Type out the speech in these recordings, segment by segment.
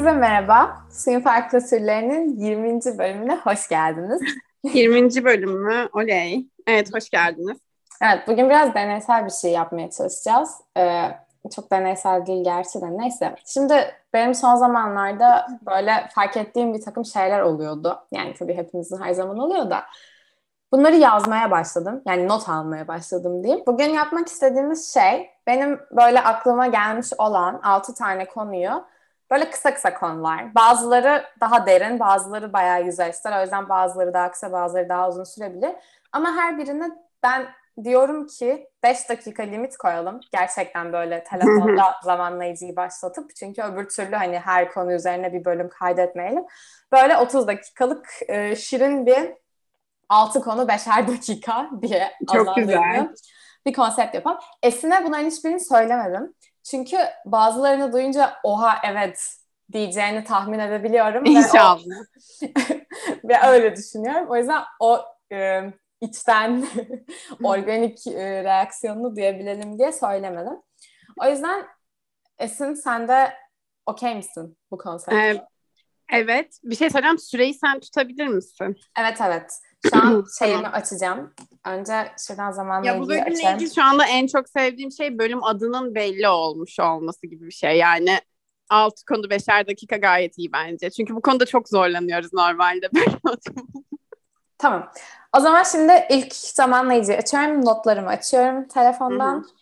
Herkese merhaba. Suyun Farklı Türlerinin 20. bölümüne hoş geldiniz. 20. bölüm mü? Oley. Evet, hoş geldiniz. Evet, bugün biraz deneysel bir şey yapmaya çalışacağız. Ee, çok deneysel değil gerçi de neyse. Şimdi benim son zamanlarda böyle fark ettiğim bir takım şeyler oluyordu. Yani tabii hepimizin her zaman oluyor da. Bunları yazmaya başladım. Yani not almaya başladım diyeyim. Bugün yapmak istediğimiz şey benim böyle aklıma gelmiş olan 6 tane konuyu böyle kısa kısa konular. Bazıları daha derin, bazıları bayağı yüzeysel. O yüzden bazıları daha kısa, bazıları daha uzun sürebilir. Ama her birine ben diyorum ki 5 dakika limit koyalım. Gerçekten böyle telefonda zamanlayıcıyı başlatıp çünkü öbür türlü hani her konu üzerine bir bölüm kaydetmeyelim. Böyle 30 dakikalık e, şirin bir 6 konu 5'er dakika diye Çok güzel. bir konsept yapalım. Esin'e bunların hiçbirini söylemedim. Çünkü bazılarını duyunca oha evet diyeceğini tahmin edebiliyorum. İnşallah. Ve, o, ve öyle düşünüyorum. O yüzden o e, içten organik e, reaksiyonunu duyabilelim diye söylemedim. O yüzden Esin sen de okey misin bu konsepte? Ee, evet. Bir şey söyleyeyim. Süreyi sen tutabilir misin? Evet evet. Şu an şeyimi açacağım. Önce şuradan zamanla ya bu bölümle ilgili şu anda en çok sevdiğim şey bölüm adının belli olmuş olması gibi bir şey. Yani alt konu beşer dakika gayet iyi bence. Çünkü bu konuda çok zorlanıyoruz normalde. tamam. O zaman şimdi ilk zamanlayıcı açıyorum. Notlarımı açıyorum telefondan. Hı-hı.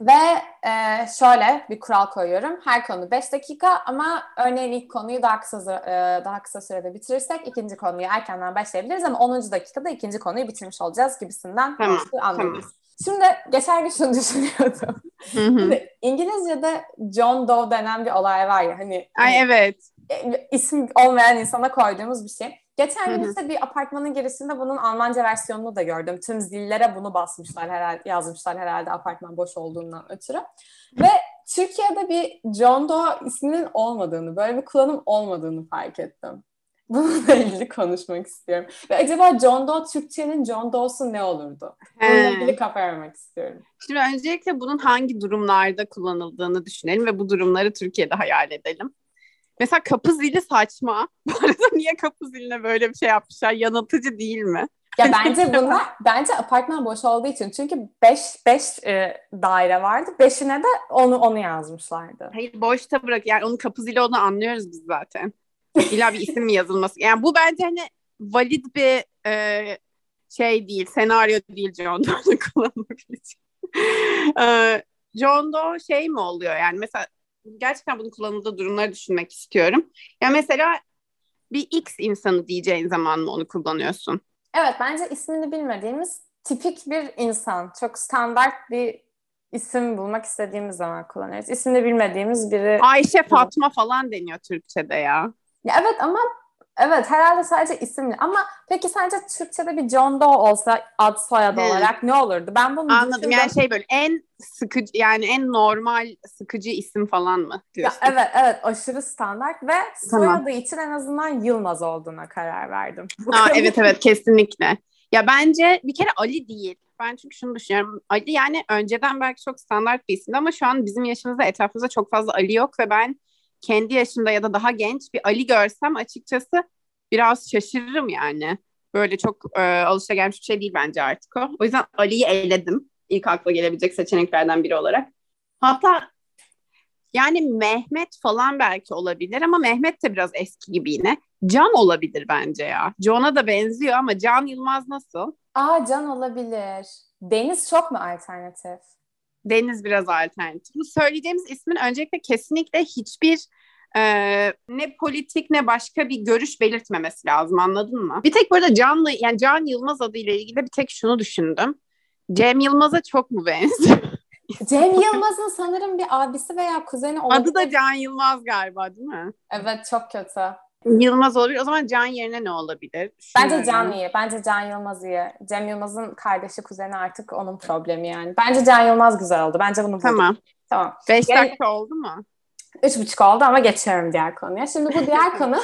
Ve e, şöyle bir kural koyuyorum. Her konu 5 dakika ama örneğin ilk konuyu daha kısa e, daha kısa sürede bitirirsek ikinci konuyu erkenden başlayabiliriz ama 10. dakikada ikinci konuyu bitirmiş olacağız gibisinden tamam, anlıyoruz. Tamam. Şimdi geçen gün şunu düşünüyordum. Şimdi, İngilizce'de John Doe denen bir olay var ya hani. Ay evet. E, isim olmayan insana koyduğumuz bir şey. Geçen gün işte bir apartmanın girişinde bunun Almanca versiyonunu da gördüm. Tüm zillere bunu basmışlar herhalde, yazmışlar herhalde apartman boş olduğundan ötürü. Ve Türkiye'de bir John Doe isminin olmadığını, böyle bir kullanım olmadığını fark ettim. Bununla ilgili konuşmak istiyorum. Ve acaba John Doe Türkçenin John Doe'su ne olurdu? Bununla ilgili kafa yormak istiyorum. Şimdi öncelikle bunun hangi durumlarda kullanıldığını düşünelim ve bu durumları Türkiye'de hayal edelim. Mesela kapı zili saçma. Bu arada niye kapı ziline böyle bir şey yapmışlar? Yanıltıcı değil mi? Ya bence bunlar bence apartman boş olduğu için. Çünkü 5 5 e, daire vardı. 5'ine de onu onu yazmışlardı. Hayır boşta bırak. Yani onun kapı zili onu anlıyoruz biz zaten. İlla bir isim mi yazılması? Yani bu bence hani valid bir e, şey değil, senaryo değil John kullanmak için. e, John Doe şey mi oluyor yani mesela gerçekten bunun kullanıldığı durumları düşünmek istiyorum. Ya mesela bir X insanı diyeceğin zaman mı onu kullanıyorsun? Evet bence ismini bilmediğimiz tipik bir insan. Çok standart bir isim bulmak istediğimiz zaman kullanırız. İsmini bilmediğimiz biri. Ayşe, Fatma falan deniyor Türkçe'de ya. Ya evet ama Evet herhalde sadece isimli ama peki sence Türkçe'de bir John Doe olsa ad soyad hmm. olarak ne olurdu? Ben bunu Anladım düşündüm. yani şey böyle en sıkıcı yani en normal sıkıcı isim falan mı diyorsun? Ya evet evet aşırı standart ve soyadı tamam. için en azından Yılmaz olduğuna karar verdim. Aa, evet evet kesinlikle. Ya bence bir kere Ali değil. Ben çünkü şunu düşünüyorum. Ali yani önceden belki çok standart bir isimdi ama şu an bizim yaşımızda etrafımızda çok fazla Ali yok ve ben kendi yaşımda ya da daha genç bir Ali görsem açıkçası biraz şaşırırım yani. Böyle çok e, alışagelmiş bir şey değil bence artık o. O yüzden Ali'yi eledim. İlk akla gelebilecek seçeneklerden biri olarak. Hatta yani Mehmet falan belki olabilir ama Mehmet de biraz eski gibi yine. Can olabilir bence ya. John'a da benziyor ama Can Yılmaz nasıl? Aa Can olabilir. Deniz çok mu alternatif? Deniz biraz alternatif. Bu söyleyeceğimiz ismin öncelikle kesinlikle hiçbir e, ne politik ne başka bir görüş belirtmemesi lazım anladın mı? Bir tek burada Can'la yani Can Yılmaz adıyla ilgili bir tek şunu düşündüm. Cem Yılmaz'a çok mu benziyor? Cem Yılmaz'ın sanırım bir abisi veya kuzeni olabilir. Adı da Can Yılmaz galiba değil mi? Evet çok kötü. Yılmaz olabilir. O zaman Can yerine ne olabilir? Bence Can iyi. Bence Can Yılmaz iyi. Cem Yılmaz'ın kardeşi kuzeni artık onun problemi yani. Bence Can Yılmaz güzel oldu. Bence bunu bulduk. Tamam. Tamam. Beş Gel- dakika oldu mu? Üç buçuk oldu ama geçiyorum diğer konuya. Şimdi bu diğer konu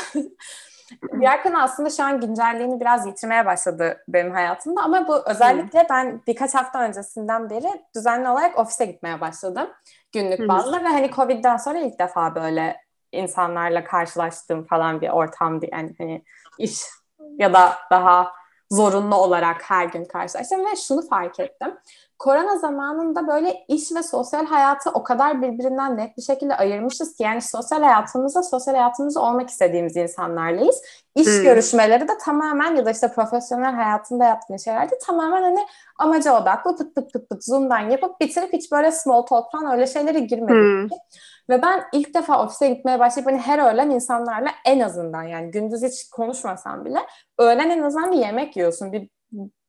diğer konu aslında şu an güncelliğini biraz yitirmeye başladı benim hayatımda ama bu özellikle ben birkaç hafta öncesinden beri düzenli olarak ofise gitmeye başladım günlük bazda ve hani Covid'den sonra ilk defa böyle insanlarla karşılaştığım falan bir ortamdı. Yani hani iş ya da daha zorunlu olarak her gün karşılaştım ve şunu fark ettim. Korona zamanında böyle iş ve sosyal hayatı o kadar birbirinden net bir şekilde ayırmışız ki yani sosyal hayatımızda sosyal hayatımızda olmak istediğimiz insanlarlayız. İş hmm. görüşmeleri de tamamen ya da işte profesyonel hayatında yaptığın şeylerde tamamen hani amaca odaklı pıt pıt pıt pıt zoom'dan yapıp bitirip hiç böyle small talk falan öyle şeylere girmedik. Hmm. Ve ben ilk defa ofise gitmeye başlayıp hani her öğlen insanlarla en azından yani gündüz hiç konuşmasam bile öğlen en azından bir yemek yiyorsun. Bir,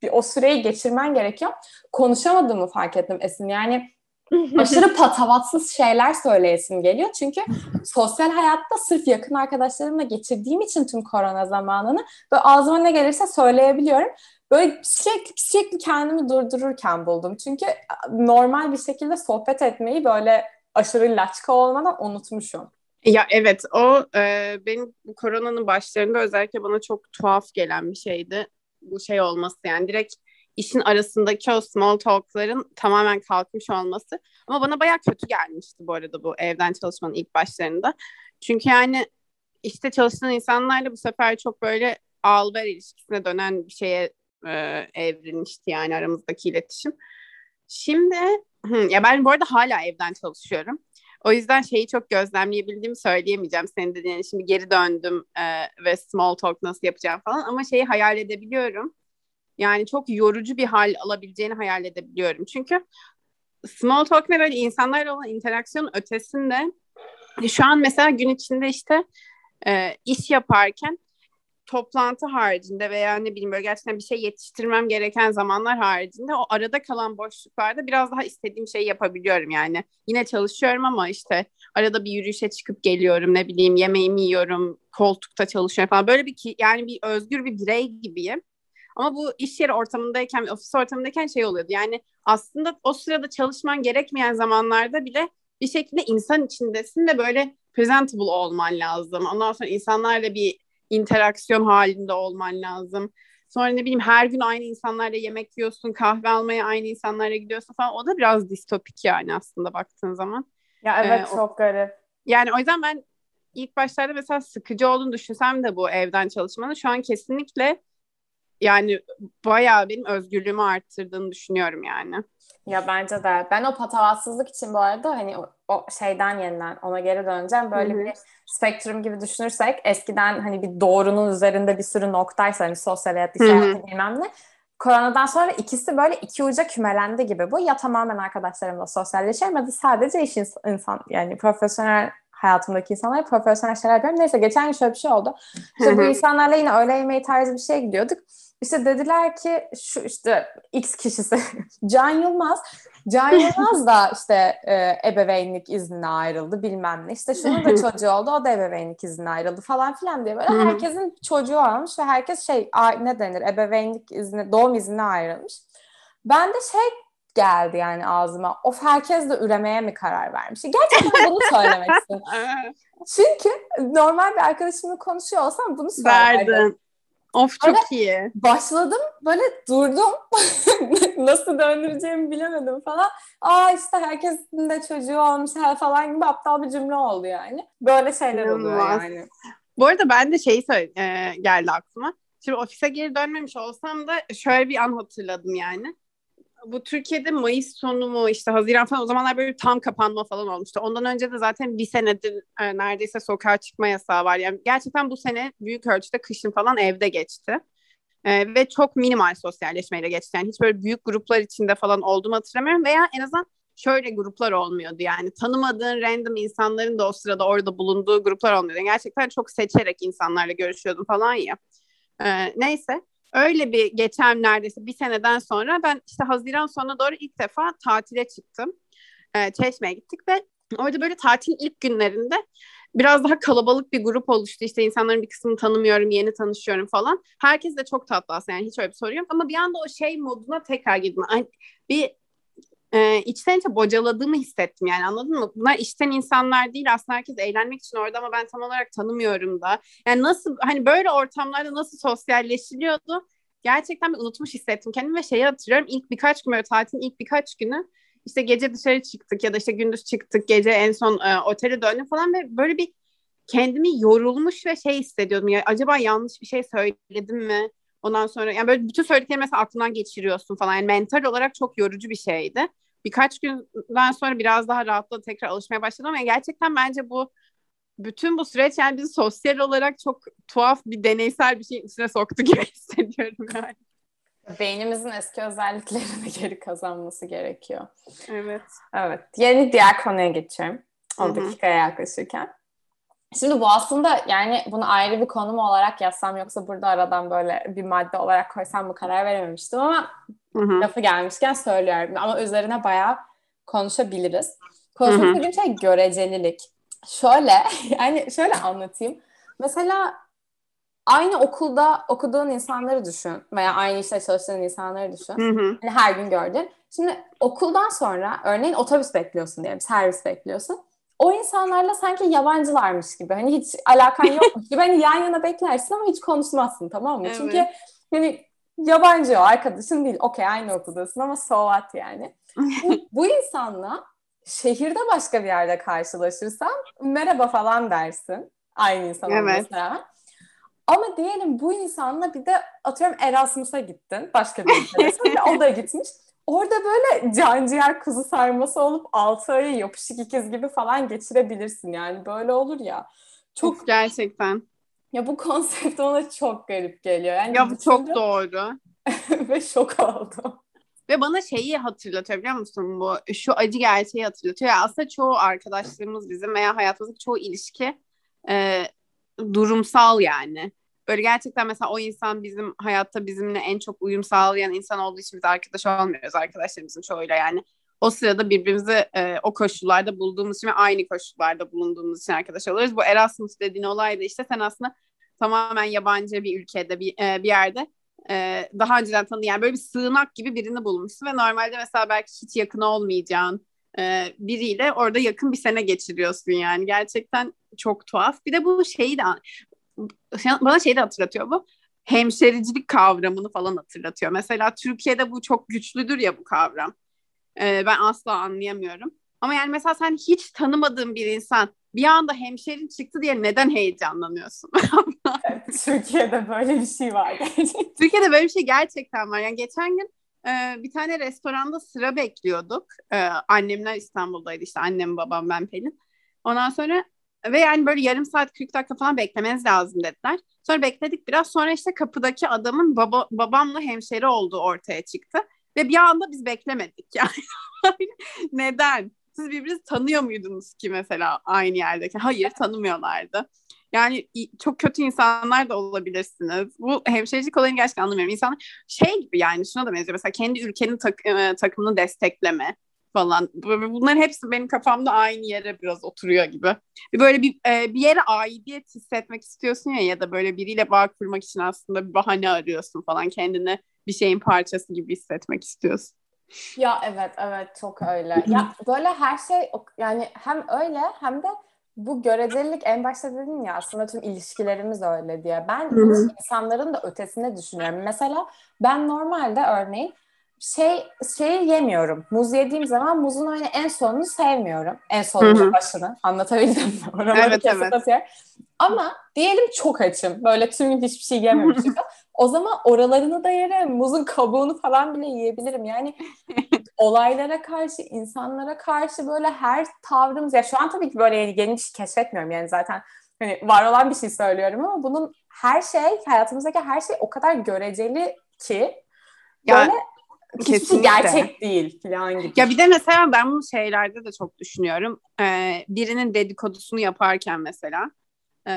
bir o süreyi geçirmen gerekiyor. Konuşamadığımı fark ettim Esin. Yani aşırı patavatsız şeyler söyleyesim geliyor. Çünkü sosyal hayatta sırf yakın arkadaşlarımla geçirdiğim için tüm korona zamanını böyle ağzıma ne gelirse söyleyebiliyorum. Böyle sürekli sürekli kendimi durdururken buldum. Çünkü normal bir şekilde sohbet etmeyi böyle aşırı laçka olmadan unutmuşum. Ya evet o e, benim koronanın başlarında özellikle bana çok tuhaf gelen bir şeydi. Bu şey olması yani direkt işin arasındaki o small talk'ların tamamen kalkmış olması. Ama bana baya kötü gelmişti bu arada bu evden çalışmanın ilk başlarında. Çünkü yani işte çalışan insanlarla bu sefer çok böyle al ver ilişkisine dönen bir şeye e, evrilmişti yani aramızdaki iletişim. Şimdi ya ben bu arada hala evden çalışıyorum. O yüzden şeyi çok gözlemleyebildiğimi söyleyemeyeceğim. Senin dediğin şimdi geri döndüm e, ve small talk nasıl yapacağım falan ama şeyi hayal edebiliyorum. Yani çok yorucu bir hal alabileceğini hayal edebiliyorum. Çünkü small talk ve böyle insanlarla olan interaksiyon ötesinde şu an mesela gün içinde işte e, iş yaparken toplantı haricinde veya ne bileyim böyle gerçekten bir şey yetiştirmem gereken zamanlar haricinde o arada kalan boşluklarda biraz daha istediğim şeyi yapabiliyorum yani. Yine çalışıyorum ama işte arada bir yürüyüşe çıkıp geliyorum ne bileyim yemeğimi yiyorum, koltukta çalışıyorum falan. Böyle bir yani bir özgür bir birey gibiyim. Ama bu iş yeri ortamındayken, ofis ortamındayken şey oluyordu. Yani aslında o sırada çalışman gerekmeyen zamanlarda bile bir şekilde insan içindesin de böyle presentable olman lazım. Ondan sonra insanlarla bir interaksiyon halinde olman lazım. Sonra ne bileyim her gün aynı insanlarla yemek yiyorsun, kahve almaya aynı insanlarla gidiyorsun falan. O da biraz distopik yani aslında baktığın zaman. Ya evet ee, çok o, garip. Yani o yüzden ben ilk başlarda mesela sıkıcı olduğunu düşünsem de bu evden çalışmanın şu an kesinlikle yani bayağı benim özgürlüğümü arttırdığını düşünüyorum yani. Ya bence de. Ben o patavatsızlık için bu arada hani o, o şeyden yeniden ona geri döneceğim. Böyle Hı-hı. bir spektrum gibi düşünürsek eskiden hani bir doğrunun üzerinde bir sürü noktaysa hani sosyal hayat, iş hayatı bilmem ne. Koronadan sonra ikisi böyle iki uca kümelendi gibi bu. Ya tamamen arkadaşlarımla sosyalleşiyorum ya da sadece iş insan yani profesyonel hayatımdaki insanlar profesyonel şeyler yapıyorum. Neyse geçen gün şöyle bir şey oldu. İşte bu insanlarla yine öğle yemeği tarzı bir şeye gidiyorduk. İşte dediler ki şu işte X kişisi Can Yılmaz. Can Yılmaz da işte e, ebeveynlik iznine ayrıldı bilmem ne. İşte şunun da çocuğu oldu o da ebeveynlik iznine ayrıldı falan filan diye böyle herkesin çocuğu olmuş ve herkes şey ne denir ebeveynlik izni doğum iznine ayrılmış. Ben de şey geldi yani ağzıma. Of herkes de üremeye mi karar vermiş? Gerçekten bunu söylemek istedim. Çünkü normal bir arkadaşımla konuşuyor olsam bunu söylerdim. Of çok böyle iyi. Başladım böyle durdum. Nasıl döndüreceğimi bilemedim falan. Aa işte herkesin de çocuğu olmuş falan gibi aptal bir cümle oldu yani. Böyle şeyler İnanılmaz. oluyor yani. Bu arada ben de şeyi söyle, e, geldi aklıma. Şimdi ofise geri dönmemiş olsam da şöyle bir an hatırladım yani bu Türkiye'de Mayıs sonu mu işte Haziran falan o zamanlar böyle tam kapanma falan olmuştu. Ondan önce de zaten bir senedir e, neredeyse sokağa çıkma yasağı var. Yani gerçekten bu sene büyük ölçüde kışın falan evde geçti. E, ve çok minimal sosyalleşmeyle geçti. Yani hiç böyle büyük gruplar içinde falan olduğumu hatırlamıyorum. Veya en azından şöyle gruplar olmuyordu yani. Tanımadığın random insanların da o sırada orada bulunduğu gruplar olmuyordu. Yani gerçekten çok seçerek insanlarla görüşüyordum falan ya. E, neyse öyle bir geçen neredeyse bir seneden sonra ben işte Haziran sonuna doğru ilk defa tatile çıktım. E, Çeşme'ye gittik ve orada böyle tatil ilk günlerinde biraz daha kalabalık bir grup oluştu. İşte insanların bir kısmını tanımıyorum, yeni tanışıyorum falan. Herkes de çok tatlı aslında yani hiç öyle bir sorun yok. Ama bir anda o şey moduna tekrar girdim. Yani bir e, içten içe bocaladığımı hissettim yani anladın mı? Bunlar içten insanlar değil aslında herkes eğlenmek için orada ama ben tam olarak tanımıyorum da. Yani nasıl hani böyle ortamlarda nasıl sosyalleşiliyordu gerçekten bir unutmuş hissettim kendimi ve şeyi hatırlıyorum ilk birkaç gün böyle tatilin ilk birkaç günü işte gece dışarı çıktık ya da işte gündüz çıktık gece en son e, otele döndüm falan ve böyle bir kendimi yorulmuş ve şey hissediyordum. Ya acaba yanlış bir şey söyledim mi? Ondan sonra yani böyle bütün söylediklerimi mesela aklından geçiriyorsun falan. Yani mental olarak çok yorucu bir şeydi. Birkaç günden sonra biraz daha rahatladı tekrar alışmaya başladım ama gerçekten bence bu bütün bu süreç yani bizi sosyal olarak çok tuhaf bir deneysel bir şeyin içine soktu gibi hissediyorum yani. Beynimizin eski özelliklerini geri kazanması gerekiyor. Evet. Evet. Yeni diğer konuya geçiyorum. 10 dakikaya yaklaşırken. Şimdi bu aslında yani bunu ayrı bir konum olarak yazsam yoksa burada aradan böyle bir madde olarak koysam bu karar verememiştim ama Hı-hı. lafı gelmişken söylüyorum. Ama üzerine bayağı konuşabiliriz. Konuşmak istediğim şey görecelilik. Şöyle yani şöyle anlatayım. Mesela aynı okulda okuduğun insanları düşün veya aynı işte çalıştığın insanları düşün. Hı hı. Yani her gün gördün. Şimdi okuldan sonra örneğin otobüs bekliyorsun diyelim, servis bekliyorsun. O insanlarla sanki yabancılarmış gibi. Hani hiç alakan yokmuş gibi. Hani yan yana beklersin ama hiç konuşmazsın tamam mı? Evet. Çünkü hani yabancı o arkadaşın değil. Okey aynı okuldasın ama so what yani. bu, bu insanla şehirde başka bir yerde karşılaşırsan merhaba falan dersin. Aynı insan evet. olmasına Ama diyelim bu insanla bir de atıyorum Erasmus'a gittin. Başka bir ülkede. o da gitmiş. Orada böyle canciğer kuzu sarması olup altı ayı yapışık ikiz gibi falan geçirebilirsin yani. Böyle olur ya. Çok gerçekten. Ya bu konsept ona çok garip geliyor. Yani ya bu çok doğru. Ve şok oldum. Ve bana şeyi hatırlatıyor biliyor musun bu? Şu acı gerçeği hatırlatıyor. Yani aslında çoğu arkadaşlarımız bizim veya hayatımızdaki çoğu ilişki e, durumsal yani. Böyle gerçekten mesela o insan bizim hayatta bizimle en çok uyum sağlayan insan olduğu için biz arkadaş olmuyoruz arkadaşlarımızın çoğuyla yani. O sırada birbirimizi e, o koşullarda bulduğumuz için ve aynı koşullarda bulunduğumuz için arkadaş oluyoruz. Bu Erasmus dediğin olay da işte sen aslında tamamen yabancı bir ülkede bir, e, bir yerde e, daha önceden tanıyan yani böyle bir sığınak gibi birini bulmuşsun ve normalde mesela belki hiç yakın olmayacağın e, biriyle orada yakın bir sene geçiriyorsun yani gerçekten çok tuhaf. Bir de bu şeyi de bana şeyi de hatırlatıyor bu hemşericilik kavramını falan hatırlatıyor. Mesela Türkiye'de bu çok güçlüdür ya bu kavram. Ee, ben asla anlayamıyorum. Ama yani mesela sen hiç tanımadığın bir insan bir anda hemşerin çıktı diye neden heyecanlanıyorsun? Türkiye'de böyle bir şey var Türkiye'de böyle bir şey gerçekten var. Yani geçen gün e, bir tane restoranda sıra bekliyorduk. E, annemler İstanbul'daydı işte annem babam ben Pelin. Ondan sonra ve yani böyle yarım saat 40 dakika falan beklemeniz lazım dediler. Sonra bekledik biraz sonra işte kapıdaki adamın baba, babamla hemşeri olduğu ortaya çıktı. Ve bir anda biz beklemedik yani. Neden? Siz birbirinizi tanıyor muydunuz ki mesela aynı yerdeki? Hayır tanımıyorlardı. Yani çok kötü insanlar da olabilirsiniz. Bu hemşirecilik olayını gerçekten anlamıyorum. İnsan şey gibi yani şuna da benziyor. Mesela kendi ülkenin tak, e, takımını destekleme falan. Bunların hepsi benim kafamda aynı yere biraz oturuyor gibi. Böyle bir e, bir yere aidiyet hissetmek istiyorsun ya ya da böyle biriyle bağ kurmak için aslında bir bahane arıyorsun falan kendini bir şeyin parçası gibi hissetmek istiyorsun. Ya evet evet çok öyle. ya böyle her şey yani hem öyle hem de bu görecelilik en başta dedin ya aslında tüm ilişkilerimiz öyle diye. Ben insanların da ötesine düşünüyorum. Mesela ben normalde örneğin şey şey yemiyorum. Muz yediğim zaman muzun hani en sonunu sevmiyorum. En sonunu başını. Anlatabildim mi? Oraları evet, evet. Atıyorum. Ama diyelim çok açım. Böyle tüm gün hiçbir şey yememişim. o zaman oralarını da yerim. Muzun kabuğunu falan bile yiyebilirim. Yani olaylara karşı, insanlara karşı böyle her tavrımız ya şu an tabii ki böyle yeni, bir şey keşfetmiyorum yani zaten hani var olan bir şey söylüyorum ama bunun her şey hayatımızdaki her şey o kadar göreceli ki böyle Kesinlikle. gerçek değil falan gibi. Ya bir de mesela ben bu şeylerde de çok düşünüyorum. Ee, birinin dedikodusunu yaparken mesela. E,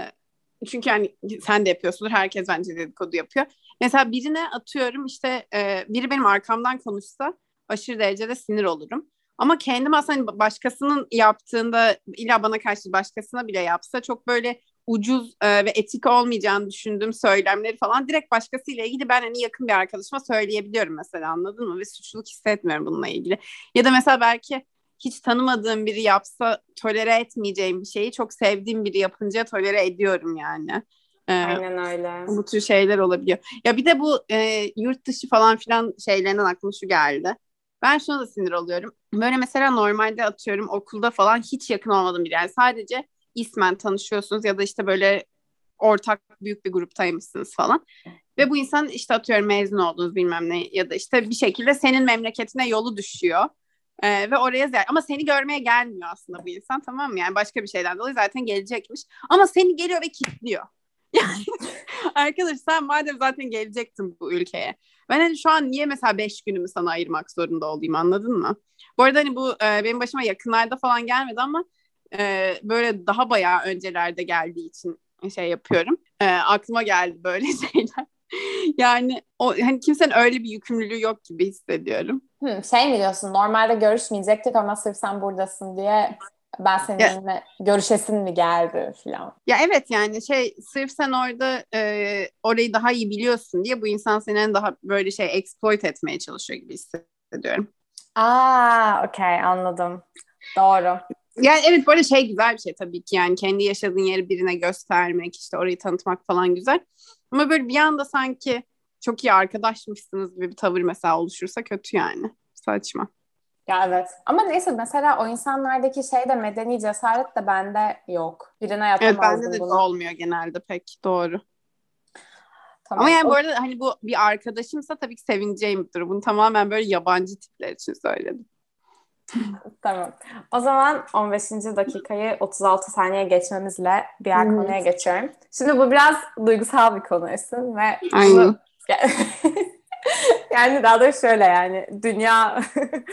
çünkü yani sen de yapıyorsundur. Herkes bence dedikodu yapıyor. Mesela birine atıyorum işte e, biri benim arkamdan konuşsa aşırı derecede sinir olurum. Ama kendim aslında hani başkasının yaptığında illa bana karşı başkasına bile yapsa çok böyle ucuz e, ve etik olmayacağını düşündüğüm söylemleri falan direkt başkasıyla ilgili ben hani yakın bir arkadaşıma söyleyebiliyorum mesela anladın mı? Ve suçluluk hissetmiyorum bununla ilgili. Ya da mesela belki hiç tanımadığım biri yapsa tolere etmeyeceğim bir şeyi çok sevdiğim biri yapınca tolere ediyorum yani. Ee, Aynen öyle. Bu tür şeyler olabiliyor. Ya bir de bu e, yurt dışı falan filan şeylerinden aklıma şu geldi. Ben şuna da sinir oluyorum. Böyle mesela normalde atıyorum okulda falan hiç yakın olmadım biri. Yani sadece ismen tanışıyorsunuz ya da işte böyle ortak büyük bir gruptaymışsınız falan. Ve bu insan işte atıyorum mezun oldunuz bilmem ne ya da işte bir şekilde senin memleketine yolu düşüyor. Ee, ve oraya ziyaret ama seni görmeye gelmiyor aslında bu insan tamam mı? Yani başka bir şeyden dolayı zaten gelecekmiş. Ama seni geliyor ve kilitliyor. Yani arkadaş sen madem zaten gelecektin bu ülkeye. Ben hani şu an niye mesela beş günümü sana ayırmak zorunda olayım anladın mı? Bu arada hani bu e, benim başıma yakınlarda falan gelmedi ama e, böyle daha bayağı öncelerde geldiği için şey yapıyorum. E, aklıma geldi böyle şeyler. yani o hani kimsenin öyle bir yükümlülüğü yok gibi hissediyorum. Hmm, şey mi diyorsun? Normalde görüşmeyecektik ama sırf sen buradasın diye ben seninle görüşesin mi geldi falan. Ya evet yani şey sırf sen orada e, orayı daha iyi biliyorsun diye bu insan senin daha böyle şey exploit etmeye çalışıyor gibi hissediyorum. Aa, okey anladım. Doğru. Yani evet böyle şey güzel bir şey tabii ki yani kendi yaşadığın yeri birine göstermek işte orayı tanıtmak falan güzel. Ama böyle bir anda sanki çok iyi arkadaşmışsınız gibi bir tavır mesela oluşursa kötü yani. Saçma. Ya evet. Ama neyse mesela o insanlardaki şey de medeni cesaret de bende yok. Birine yapamazdım evet, bende de bunu. olmuyor genelde pek. Doğru. Tamam. Ama yani o... bu arada hani bu bir arkadaşımsa tabii ki sevineceğim bir durum. Bunu tamamen böyle yabancı tipler için söyledim. tamam. O zaman 15. dakikayı 36 saniye geçmemizle diğer hmm. konuya geçiyorum. Şimdi bu biraz duygusal bir konu Esin ve Aynen. yani daha da şöyle yani dünya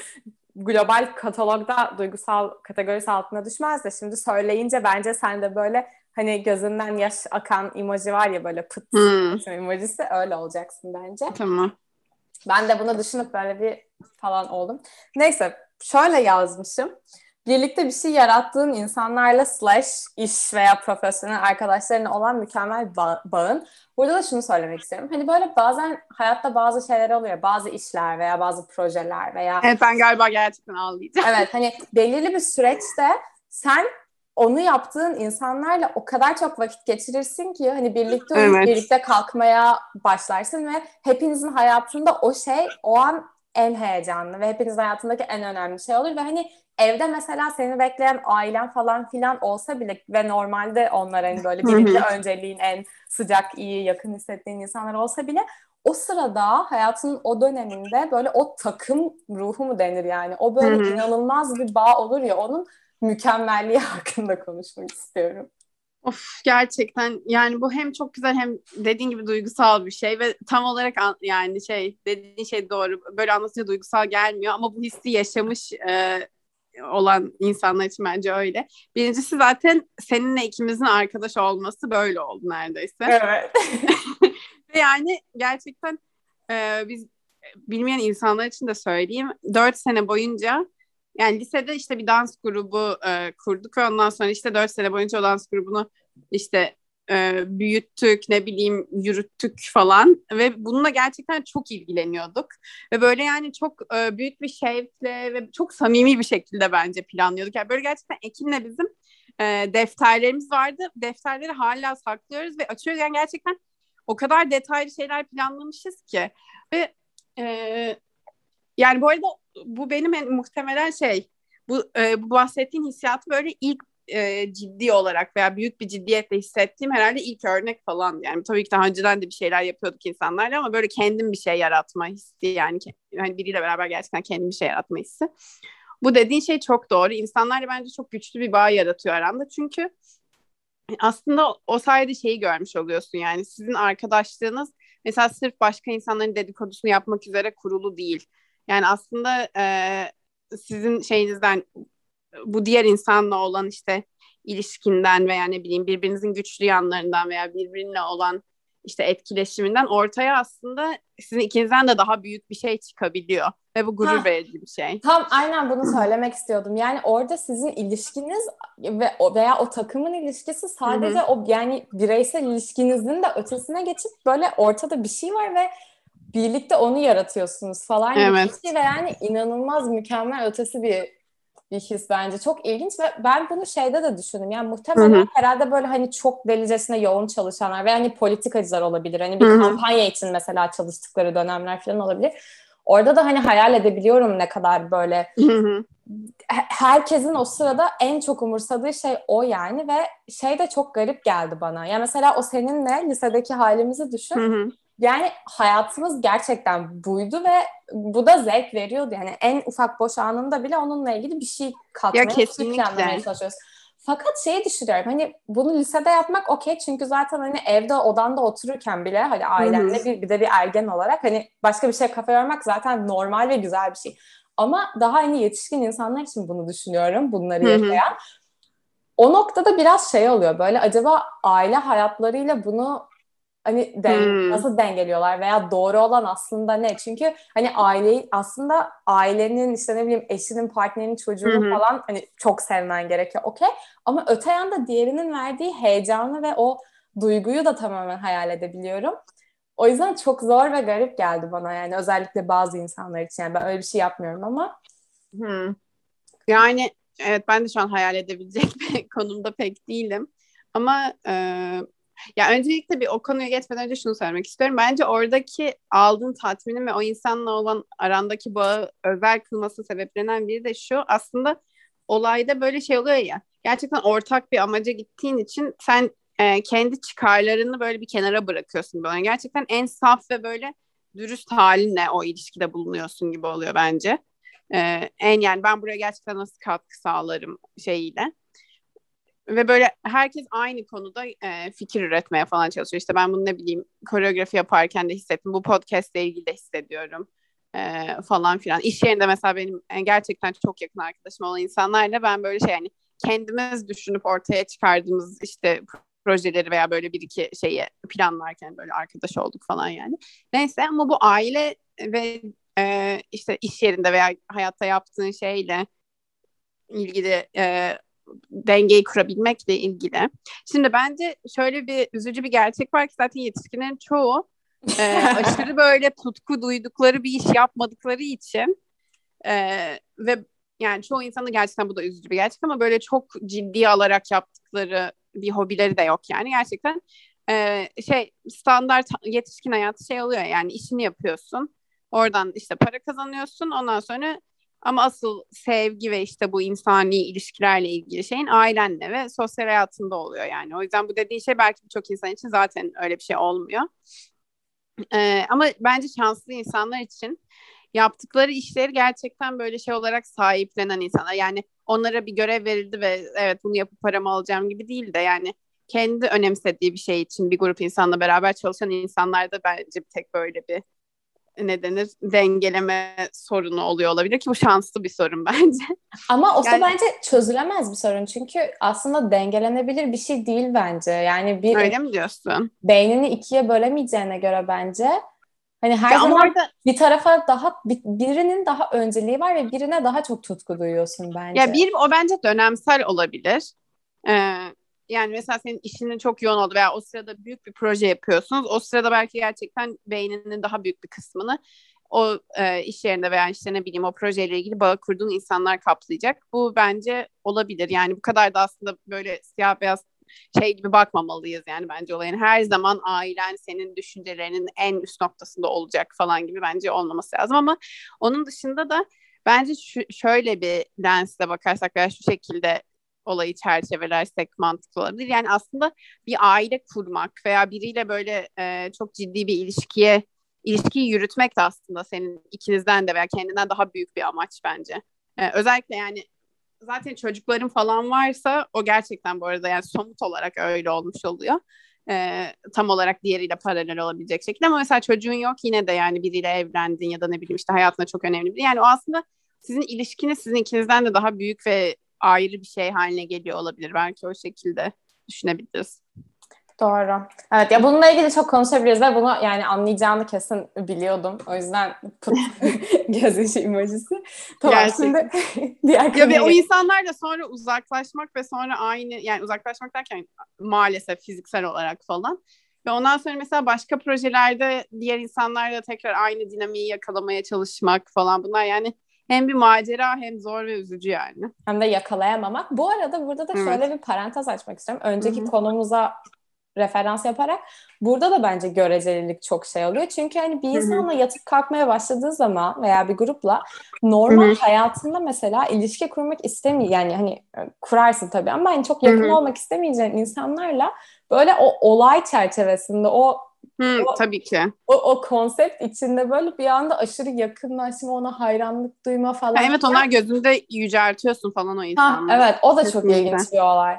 global katalogda duygusal kategorisi altına düşmez de şimdi söyleyince bence sen de böyle hani gözünden yaş akan emoji var ya böyle pıt hmm. emojisi öyle olacaksın bence. Tamam. Ben de bunu düşünüp böyle bir falan oldum. Neyse şöyle yazmışım birlikte bir şey yarattığın insanlarla slash iş veya profesyonel arkadaşlarına olan mükemmel ba- bağın. Burada da şunu söylemek istiyorum. Hani böyle bazen hayatta bazı şeyler oluyor. Bazı işler veya bazı projeler veya... Evet ben galiba gerçekten ağlayacağım. Evet hani belirli bir süreçte sen onu yaptığın insanlarla o kadar çok vakit geçirirsin ki hani birlikte evet. birlikte kalkmaya başlarsın ve hepinizin hayatında o şey o an en heyecanlı ve hepinizin hayatındaki en önemli şey olur ve hani evde mesela seni bekleyen ailen falan filan olsa bile ve normalde onlar hani böyle birlikte önceliğin en sıcak, iyi, yakın hissettiğin insanlar olsa bile o sırada hayatının o döneminde böyle o takım ruhu mu denir yani? O böyle inanılmaz bir bağ olur ya onun mükemmelliği hakkında konuşmak istiyorum. Of gerçekten yani bu hem çok güzel hem dediğin gibi duygusal bir şey ve tam olarak yani şey dediğin şey doğru böyle anlatınca duygusal gelmiyor ama bu hissi yaşamış e, olan insanlar için bence öyle. Birincisi zaten seninle ikimizin arkadaş olması böyle oldu neredeyse. Evet. Ve yani gerçekten e, biz bilmeyen insanlar için de söyleyeyim. Dört sene boyunca yani lisede işte bir dans grubu e, kurduk ve ondan sonra işte dört sene boyunca o dans grubunu işte e, büyüttük, ne bileyim yürüttük falan ve bununla gerçekten çok ilgileniyorduk. Ve böyle yani çok e, büyük bir şevkle ve çok samimi bir şekilde bence planlıyorduk. Yani böyle gerçekten Ekin'le bizim e, defterlerimiz vardı. Defterleri hala saklıyoruz ve açıyoruz. Yani gerçekten o kadar detaylı şeyler planlamışız ki. Ve e, yani bu arada bu benim en, muhtemelen şey bu, e, bu bahsettiğim hissiyatı böyle ilk e, ciddi olarak veya büyük bir ciddiyetle hissettiğim herhalde ilk örnek falan. Yani tabii ki daha önceden de bir şeyler yapıyorduk insanlarla ama böyle kendim bir şey yaratma hissi yani, yani biriyle beraber gerçekten kendim bir şey yaratma hissi. Bu dediğin şey çok doğru. İnsanlarla bence çok güçlü bir bağ yaratıyor aranda. Çünkü aslında o sayede şeyi görmüş oluyorsun yani sizin arkadaşlığınız mesela sırf başka insanların dedikodusunu yapmak üzere kurulu değil. Yani aslında e, sizin şeyinizden bu diğer insanla olan işte ilişkinden veya ne bileyim birbirinizin güçlü yanlarından veya birbirine olan işte etkileşiminden ortaya aslında sizin ikinizden de daha büyük bir şey çıkabiliyor. Ve bu gurur ha, verici bir şey. Tam aynen bunu söylemek istiyordum. Yani orada sizin ilişkiniz ve veya o takımın ilişkisi sadece Hı-hı. o yani bireysel ilişkinizin de ötesine geçip böyle ortada bir şey var ve birlikte onu yaratıyorsunuz falan evet. bir şey ve yani inanılmaz mükemmel ötesi bir bir his bence. Çok ilginç ve ben bunu şeyde de düşündüm. Yani muhtemelen Hı-hı. herhalde böyle hani çok delicesine yoğun çalışanlar ve hani politikacılar olabilir. Hani bir Hı-hı. kampanya için mesela çalıştıkları dönemler falan olabilir. Orada da hani hayal edebiliyorum ne kadar böyle Hı-hı. herkesin o sırada en çok umursadığı şey o yani ve şey de çok garip geldi bana. Ya mesela o seninle lisedeki halimizi düşün. Hı hı. Yani hayatımız gerçekten buydu ve bu da zevk veriyordu. Yani en ufak boş anında bile onunla ilgili bir şey katmaya, ya kesinlikle. çalışıyoruz. Fakat şeyi düşünüyorum hani bunu lisede yapmak okey çünkü zaten hani evde odanda otururken bile hani ailenle bir, bir de bir ergen olarak hani başka bir şey kafa yormak zaten normal ve güzel bir şey. Ama daha hani yetişkin insanlar için bunu düşünüyorum bunları yaşayan. O noktada biraz şey oluyor böyle acaba aile hayatlarıyla bunu hani den, hmm. nasıl dengeliyorlar veya doğru olan aslında ne? Çünkü hani aileyi aslında ailenin işte ne bileyim eşinin, partnerinin, çocuğunu hmm. falan hani çok sevmen gerekiyor. Okey. Ama öte yanda diğerinin verdiği heyecanı ve o duyguyu da tamamen hayal edebiliyorum. O yüzden çok zor ve garip geldi bana yani özellikle bazı insanlar için. Yani ben öyle bir şey yapmıyorum ama. Hmm. Yani evet ben de şu an hayal edebilecek bir konumda pek değilim. Ama e, ya öncelikle bir o konuya geçmeden önce şunu söylemek istiyorum. Bence oradaki aldığın tatminin ve o insanla olan arandaki bağı özel kılması sebeplenen biri de şu. Aslında olayda böyle şey oluyor ya. Gerçekten ortak bir amaca gittiğin için sen e, kendi çıkarlarını böyle bir kenara bırakıyorsun böyle. Gerçekten en saf ve böyle dürüst halinle o ilişkide bulunuyorsun gibi oluyor bence. E, en yani ben buraya gerçekten nasıl katkı sağlarım şeyiyle. Ve böyle herkes aynı konuda e, fikir üretmeye falan çalışıyor. İşte ben bunu ne bileyim koreografi yaparken de hissettim. Bu podcast ile ilgili de hissediyorum e, falan filan. İş yerinde mesela benim e, gerçekten çok yakın arkadaşım olan insanlarla ben böyle şey yani kendimiz düşünüp ortaya çıkardığımız işte projeleri veya böyle bir iki şeyi planlarken böyle arkadaş olduk falan yani. Neyse ama bu aile ve e, işte iş yerinde veya hayatta yaptığın şeyle ilgili e, dengeyi kurabilmekle ilgili. Şimdi bence şöyle bir üzücü bir gerçek var ki zaten yetişkinlerin çoğu e, aşırı böyle tutku duydukları bir iş yapmadıkları için e, ve yani çoğu insanın gerçekten bu da üzücü bir gerçek ama böyle çok ciddi alarak yaptıkları bir hobileri de yok yani gerçekten e, şey standart yetişkin hayatı şey oluyor yani işini yapıyorsun oradan işte para kazanıyorsun ondan sonra ama asıl sevgi ve işte bu insani ilişkilerle ilgili şeyin ailenle ve sosyal hayatında oluyor yani. O yüzden bu dediğin şey belki birçok insan için zaten öyle bir şey olmuyor. Ee, ama bence şanslı insanlar için yaptıkları işleri gerçekten böyle şey olarak sahiplenen insanlar. Yani onlara bir görev verildi ve evet bunu yapıp paramı alacağım gibi değil de yani kendi önemsediği bir şey için bir grup insanla beraber çalışan insanlar da bence bir tek böyle bir ne denir dengeleme sorunu oluyor olabilir ki bu şanslı bir sorun bence. Ama o yani, bence çözülemez bir sorun çünkü aslında dengelenebilir bir şey değil bence. Yani bir Öyle mi diyorsun? Beynini ikiye bölemeyeceğine göre bence hani her ya zaman orada... bir tarafa daha birinin daha önceliği var ve birine daha çok tutku duyuyorsun bence. Ya bir o bence dönemsel olabilir. Ee, yani mesela senin işinin çok yoğun oldu veya o sırada büyük bir proje yapıyorsunuz. O sırada belki gerçekten beyninin daha büyük bir kısmını o e, iş yerinde veya işte ne bileyim o projeyle ilgili bağ kurduğun insanlar kaplayacak. Bu bence olabilir. Yani bu kadar da aslında böyle siyah beyaz şey gibi bakmamalıyız yani bence olayın. Her zaman ailen senin düşüncelerinin en üst noktasında olacak falan gibi bence olmaması lazım ama onun dışında da bence şu, şöyle bir lensle bakarsak veya şu şekilde olayı çerçevelersek mantıklı olabilir. Yani aslında bir aile kurmak veya biriyle böyle e, çok ciddi bir ilişkiye ilişkiyi yürütmek de aslında senin ikinizden de veya kendinden daha büyük bir amaç bence. E, özellikle yani zaten çocukların falan varsa o gerçekten bu arada yani somut olarak öyle olmuş oluyor. E, tam olarak diğeriyle paralel olabilecek şekilde ama mesela çocuğun yok yine de yani biriyle evlendin ya da ne bileyim işte hayatında çok önemli bir yani o aslında sizin ilişkiniz sizin ikinizden de daha büyük ve ayrı bir şey haline geliyor olabilir. Belki o şekilde düşünebiliriz. Doğru. Evet ya bununla ilgili çok konuşabiliriz ve bunu yani anlayacağını kesin biliyordum. O yüzden put gözyaşı emojisi. Tamam Gerçekten. şimdi diğer ya ve o insanlarla sonra uzaklaşmak ve sonra aynı yani uzaklaşmak derken maalesef fiziksel olarak falan. Ve ondan sonra mesela başka projelerde diğer insanlarla tekrar aynı dinamiği yakalamaya çalışmak falan bunlar yani hem bir macera hem zor ve üzücü yani. Hem de yakalayamamak. Bu arada burada da şöyle evet. bir parantez açmak istiyorum. Önceki Hı-hı. konumuza referans yaparak burada da bence görecelilik çok şey oluyor. Çünkü hani bir insanla yatıp kalkmaya başladığı zaman veya bir grupla normal Hı-hı. hayatında mesela ilişki kurmak istemiyor. Yani hani e, kurarsın tabii ama hani çok yakın Hı-hı. olmak istemeyeceğin insanlarla böyle o olay çerçevesinde o Hı, o, tabii ki. O, o konsept içinde böyle bir anda aşırı yakınlaşma, ona hayranlık duyma falan. Ha, evet onlar gözünde yüceltiyorsun falan o insanları. Ha, evet o da Kesinlikle. çok ilginç bir olay.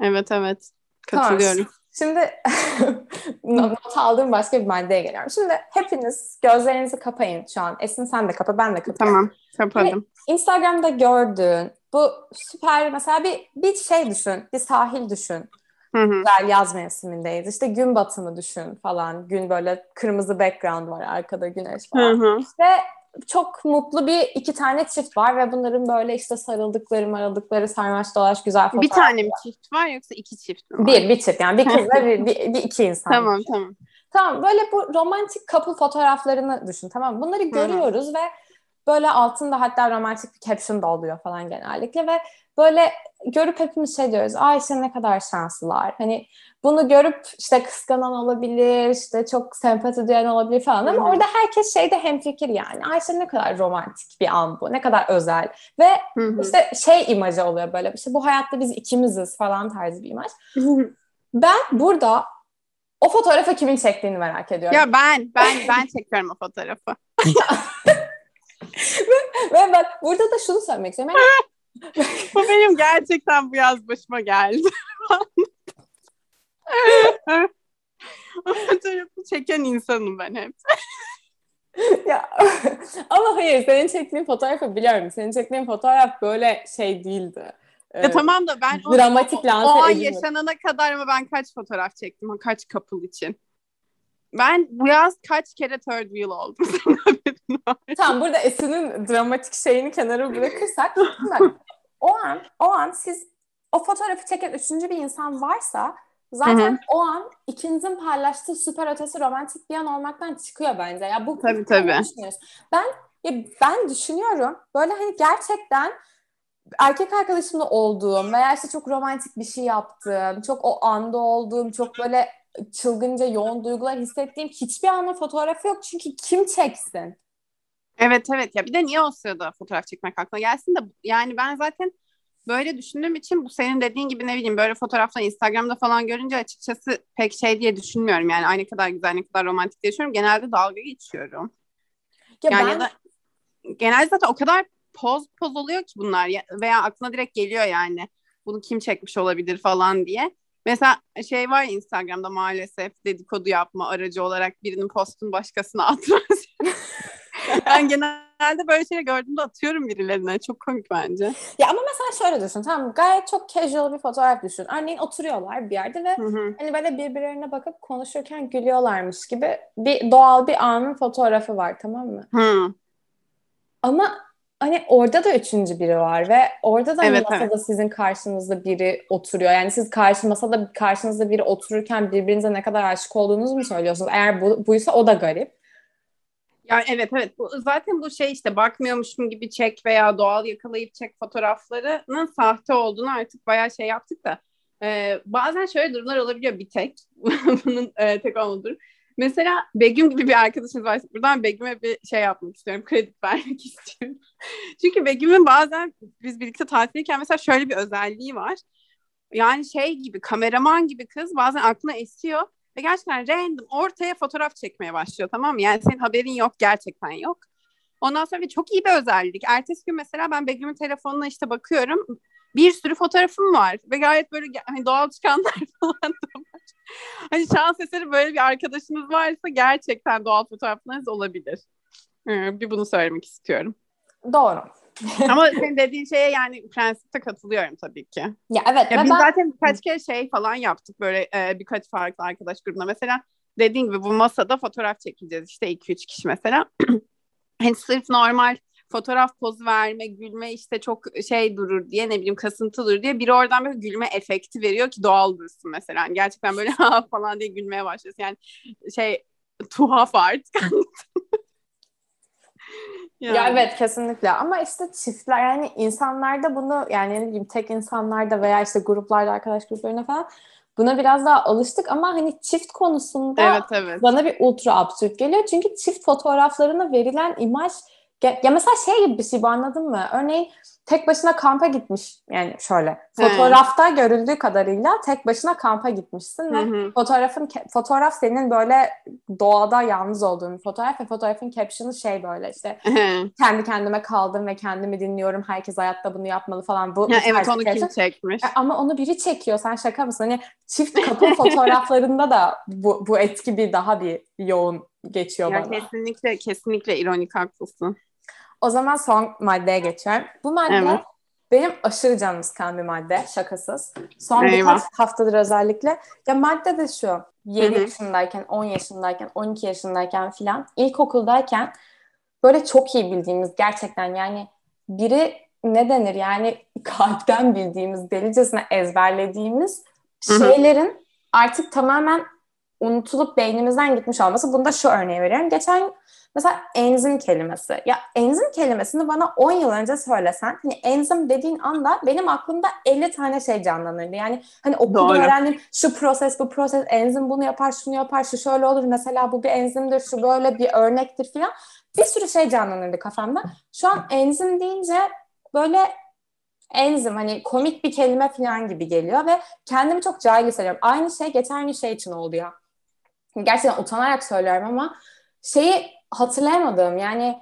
Evet evet katılıyorum. Tamam. Şimdi not aldığım başka bir maddeye geliyorum. Şimdi hepiniz gözlerinizi kapayın şu an. Esin sen de kapa, ben de kapayım. Tamam, kapadım. Instagram'da gördüğün bu süper mesela bir bir şey düşün, bir sahil düşün. Hı hı. Güzel yaz mevsimindeyiz. İşte gün batımı düşün falan. Gün böyle kırmızı background var arkada güneş falan. Hı hı. Ve çok mutlu bir iki tane çift var ve bunların böyle işte sarıldıkları maradıkları sarmaş dolaş güzel fotoğraflar. Bir tane mi çift var yoksa iki çift mi var? Bir, bir çift yani bir kız ve bir, bir, bir iki insan. tamam tamam. Tamam böyle bu romantik couple fotoğraflarını düşün tamam Bunları görüyoruz Hı-hı. ve böyle altında hatta romantik bir caption da oluyor falan genellikle ve böyle görüp hepimiz şey diyoruz. Ay işte ne kadar şanslılar. Hani bunu görüp işte kıskanan olabilir, işte çok sempati duyan olabilir falan ama Hı-hı. orada herkes şeyde hemfikir yani. Ay işte ne kadar romantik bir an bu, ne kadar özel ve Hı-hı. işte şey imajı oluyor böyle işte bu hayatta biz ikimiziz falan tarzı bir imaj. Hı-hı. Ben burada o fotoğrafı kimin çektiğini merak ediyorum. Ya ben, ben, ben çekiyorum o fotoğrafı. ve, ve bak burada da şunu söylemek istiyorum. Yani bu benim gerçekten bu yaz başıma geldi. Fotoğrafı çeken insanım ben hep. ya ama hayır senin çektiğin fotoğrafı biliyorum. Senin çektiğin fotoğraf böyle şey değildi. Ya ee, tamam da ben o, dramatik o, o, o an yaşanana kadar ama ben kaç fotoğraf çektim kaç couple için. Ben bu yaz kaç kere third wheel oldum. tamam burada Esin'in dramatik şeyini kenara bırakırsak o an o an siz o fotoğrafı çeken üçüncü bir insan varsa zaten Hı-hı. o an ikinizin paylaştığı süper ötesi romantik bir an olmaktan çıkıyor bence. Ya bu tabii tabii. Ben ya ben düşünüyorum böyle hani gerçekten erkek arkadaşımla olduğum veya işte çok romantik bir şey yaptığım, çok o anda olduğum, çok böyle çılgınca yoğun duygular hissettiğim hiçbir anın fotoğrafı yok. Çünkü kim çeksin? Evet evet ya bir de niye o sırada fotoğraf çekmek aklına gelsin de yani ben zaten böyle düşündüğüm için bu senin dediğin gibi ne bileyim böyle fotoğraflar Instagram'da falan görünce açıkçası pek şey diye düşünmüyorum. Yani aynı kadar güzel ne kadar romantik diye düşünüyorum. Genelde dalga geçiyorum. Ya yani ben... ya da genelde zaten o kadar poz poz oluyor ki bunlar veya aklına direkt geliyor yani. Bunu kim çekmiş olabilir falan diye. Mesela şey var Instagram'da maalesef dedikodu yapma aracı olarak birinin postunu başkasına atması. ben genelde böyle şey gördüğümde atıyorum birilerine. Çok komik bence. Ya ama mesela şöyle düşün. Tamam gayet çok casual bir fotoğraf düşün. Örneğin oturuyorlar bir yerde ve Hı-hı. hani böyle birbirlerine bakıp konuşurken gülüyorlarmış gibi bir doğal bir anın fotoğrafı var tamam mı? Hı. Ama hani orada da üçüncü biri var ve orada da evet, masada evet. sizin karşınızda biri oturuyor. Yani siz karşı masada karşınızda biri otururken birbirinize ne kadar aşık olduğunuzu mu söylüyorsunuz? Eğer bu, buysa o da garip. Ya evet evet bu, zaten bu şey işte bakmıyormuşum gibi çek veya doğal yakalayıp çek fotoğraflarının sahte olduğunu artık bayağı şey yaptık da e, bazen şöyle durumlar olabiliyor bir tek bunun e, tek olmadığı Mesela Begüm gibi bir arkadaşınız varsa buradan Begüm'e bir şey yapmak istiyorum. Kredi vermek istiyorum. Çünkü Begüm'ün bazen biz birlikte tatildeyken mesela şöyle bir özelliği var. Yani şey gibi kameraman gibi kız bazen aklına esiyor ve gerçekten random ortaya fotoğraf çekmeye başlıyor tamam mı? Yani senin haberin yok gerçekten yok. Ondan sonra çok iyi bir özellik. Ertesi gün mesela ben Begüm'ün telefonuna işte bakıyorum. Bir sürü fotoğrafım var ve gayet böyle hani doğal çıkanlar falan da var. Hani şans eseri böyle bir arkadaşınız varsa gerçekten doğal fotoğraflarınız olabilir. Bir bunu söylemek istiyorum. Doğru. Ama senin dediğin şeye yani prensipte katılıyorum tabii ki. Ya evet. Ya biz ben... zaten birkaç kere şey falan yaptık böyle e, birkaç farklı arkadaş grubuna. Mesela dediğin gibi bu masada fotoğraf çekeceğiz işte 2-3 kişi mesela. hani sırf normal fotoğraf pozu verme, gülme işte çok şey durur diye ne bileyim kasıntı durur diye biri oradan böyle gülme efekti veriyor ki doğal dursun mesela. Yani gerçekten böyle ha falan diye gülmeye başlıyorsun. Yani şey tuhaf artık. Yani. Ya evet kesinlikle ama işte çiftler yani insanlarda bunu yani ne bileyim tek insanlarda veya işte gruplarda arkadaş gruplarında falan buna biraz daha alıştık ama hani çift konusunda evet, evet. bana bir ultra absürt geliyor. Çünkü çift fotoğraflarına verilen imaj ya mesela şey gibi bir şey bu anladın mı? Örneğin tek başına kampa gitmiş yani şöyle fotoğrafta He. görüldüğü kadarıyla tek başına kampa gitmişsin ve Hı-hı. fotoğrafın fotoğraf senin böyle doğada yalnız olduğun bir fotoğraf ve fotoğrafın caption'ı şey böyle işte Hı-hı. kendi kendime kaldım ve kendimi dinliyorum herkes hayatta bunu yapmalı falan bu ya, evet onu kim çekmiş e, ama onu biri çekiyor sen şaka mısın hani çift kapı fotoğraflarında da bu, bu etki bir daha bir yoğun geçiyor ya bana. Kesinlikle kesinlikle ironik haklısın. O zaman son maddeye geçiyorum. Bu madde evet. benim aşırı canımı sıkan bir madde şakasız. Son Eyvah. birkaç haftadır özellikle. Ya madde de şu 7 Hı-hı. yaşındayken, 10 yaşındayken, 12 yaşındayken filan ilkokuldayken böyle çok iyi bildiğimiz gerçekten yani biri ne denir yani kalpten bildiğimiz delicesine ezberlediğimiz Hı-hı. şeylerin artık tamamen unutulup beynimizden gitmiş olması. Bunda şu örneği veriyorum. Geçen mesela enzim kelimesi. Ya enzim kelimesini bana 10 yıl önce söylesen hani enzim dediğin anda benim aklımda 50 tane şey canlanırdı. Yani hani okulda Doğru. öğrendim şu proses bu proses enzim bunu yapar şunu yapar şu şöyle olur mesela bu bir enzimdir şu böyle bir örnektir falan. Bir sürü şey canlanırdı kafamda. Şu an enzim deyince böyle enzim hani komik bir kelime falan gibi geliyor ve kendimi çok cahil hissediyorum. Aynı şey geçen gün şey için oldu ya gerçekten utanarak söylüyorum ama şeyi hatırlayamadım. Yani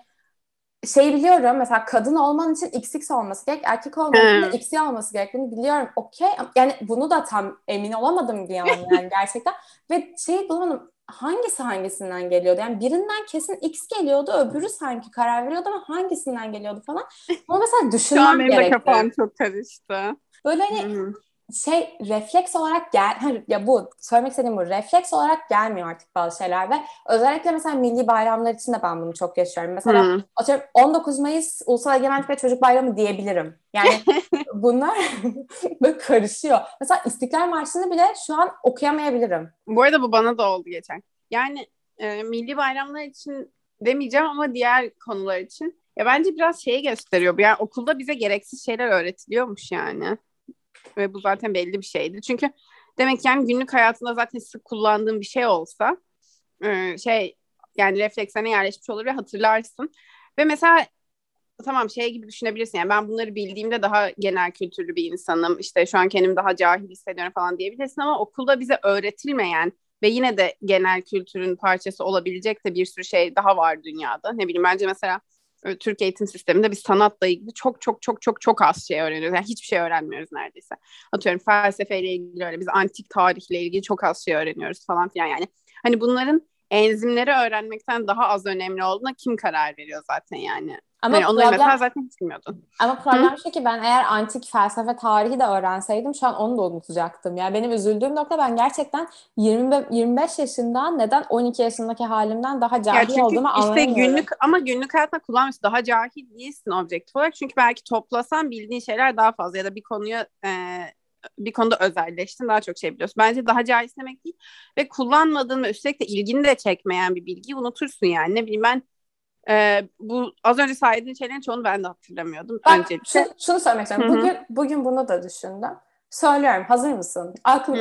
şey biliyorum mesela kadın olman için XX olması gerek, erkek olman için de XY olması gerektiğini biliyorum. Okey. Yani bunu da tam emin olamadım bir an yani gerçekten. Ve şey bulamadım hangisi hangisinden geliyordu? Yani birinden kesin X geliyordu, öbürü sanki karar veriyordu ama hangisinden geliyordu falan. Ama mesela düşünmem gerekti. Şu an benim de kafam çok karıştı. Böyle hani şey refleks olarak gel ya bu söylemek istediğim bu refleks olarak gelmiyor artık bazı şeyler ve özellikle mesela milli bayramlar için de ben bunu çok yaşıyorum. Mesela hmm. atıyorum 19 Mayıs Ulusal Egemenlik ve Çocuk Bayramı diyebilirim. Yani bunlar böyle karışıyor. Mesela İstiklal Marşı'nı bile şu an okuyamayabilirim. Bu arada bu bana da oldu geçen. Yani e, milli bayramlar için demeyeceğim ama diğer konular için ya bence biraz şeyi gösteriyor. Yani okulda bize gereksiz şeyler öğretiliyormuş yani. Ve bu zaten belli bir şeydi. Çünkü demek ki yani günlük hayatında zaten sık kullandığın bir şey olsa e, şey yani refleksine yerleşmiş olur ve hatırlarsın. Ve mesela tamam şey gibi düşünebilirsin yani ben bunları bildiğimde daha genel kültürlü bir insanım işte şu an kendimi daha cahil hissediyorum falan diyebilirsin ama okulda bize öğretilmeyen ve yine de genel kültürün parçası olabilecek de bir sürü şey daha var dünyada. Ne bileyim bence mesela Türk eğitim sisteminde biz sanatla ilgili çok çok çok çok çok az şey öğreniyoruz. Yani hiçbir şey öğrenmiyoruz neredeyse. Atıyorum felsefeyle ilgili öyle biz antik tarihle ilgili çok az şey öğreniyoruz falan filan yani. Hani bunların enzimleri öğrenmekten daha az önemli olduğuna kim karar veriyor zaten yani. Ama yani onları problem, zaten hiç bilmiyordun. Ama problem Hı? şu ki ben eğer antik felsefe tarihi de öğrenseydim şu an onu da unutacaktım. Yani benim üzüldüğüm nokta ben gerçekten 20, 25 yaşında neden 12 yaşındaki halimden daha cahil ya olduğumu işte günlük ama günlük hayatında kullanmışsın. Daha cahil değilsin objektif olarak. Çünkü belki toplasan bildiğin şeyler daha fazla ya da bir konuya e, bir konuda özelleştin daha çok şey biliyorsun. Bence daha cahil demek değil ve kullanmadığın ve üstelik de ilgini de çekmeyen bir bilgiyi unutursun yani. Ne bileyim ben ee, bu az önce saydığın şeylerin çoğunu ben de hatırlamıyordum. Ben öncelikle. Şunu, şunu söylemek istiyorum. Bugün, bugün bunu da düşündüm. Söylüyorum. Hazır mısın? Aklım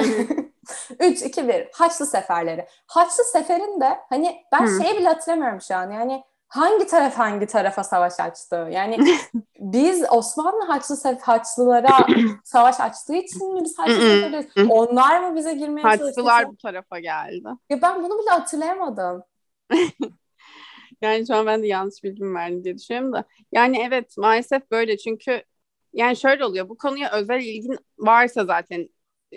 3, 2, 1. Haçlı seferleri. Haçlı seferin de hani ben Hı. şeyi bile hatırlamıyorum şu an. Yani hangi taraf hangi tarafa savaş açtı? Yani biz Osmanlı Haçlı Haçlılara savaş açtığı için mi biz Haçlı? Onlar mı bize girmeye çalıştı? Haçlılar bu tarafa geldi. Ya ben bunu bile hatırlayamadım. Yani şu an ben de yanlış bilgim verdim diye düşünüyorum da. Yani evet maalesef böyle çünkü yani şöyle oluyor bu konuya özel ilgin varsa zaten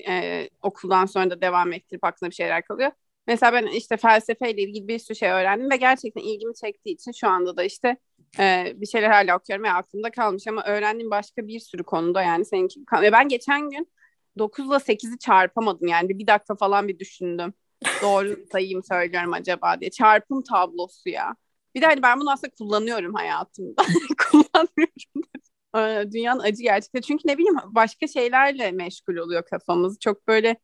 e, okuldan sonra da devam ettirip aklına bir şeyler kalıyor. Mesela ben işte felsefeyle ilgili bir sürü şey öğrendim ve gerçekten ilgimi çektiği için şu anda da işte e, bir şeyler hala okuyorum ve aklımda kalmış ama öğrendiğim başka bir sürü konuda yani seninki ve ben geçen gün 9 ile 8'i çarpamadım yani bir, dakika falan bir düşündüm. Doğru sayayım söylüyorum acaba diye. Çarpım tablosu ya. Bir de hani ben bunu aslında kullanıyorum hayatımda. Kullanmıyorum. Dünyanın acı gerçekten. Çünkü ne bileyim başka şeylerle meşgul oluyor kafamız. Çok böyle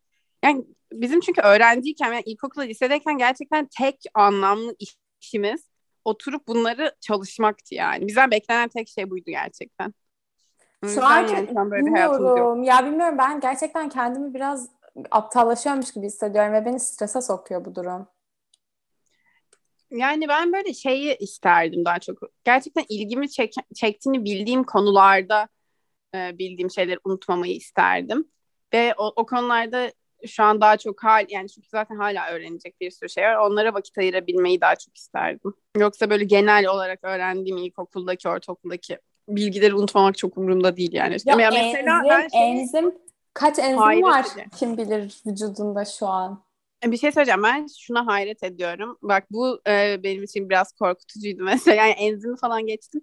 yani bizim çünkü öğrenciyken yani ilkokula lisedeyken gerçekten tek anlamlı işimiz oturup bunları çalışmaktı yani. Bizden beklenen tek şey buydu gerçekten. Şu böyle bilmiyorum. Ya bilmiyorum ben gerçekten kendimi biraz aptallaşıyormuş gibi hissediyorum ve beni strese sokuyor bu durum. Yani ben böyle şeyi isterdim daha çok. Gerçekten ilgimi çek çektiğini bildiğim konularda e, bildiğim şeyleri unutmamayı isterdim. Ve o, o konularda şu an daha çok hal yani çünkü zaten hala öğrenecek bir sürü şey var. Onlara vakit ayırabilmeyi daha çok isterdim. Yoksa böyle genel olarak öğrendiğim ilkokuldaki, ortaokuldaki bilgileri unutmamak çok umurumda değil yani. Ya, ya mesela enzim, ben şey, enzim kaç enzim var ediyorum. kim bilir vücudunda şu an. Bir şey söyleyeceğim ben şuna hayret ediyorum. Bak bu e, benim için biraz korkutucuydu mesela yani enzimi falan geçtim.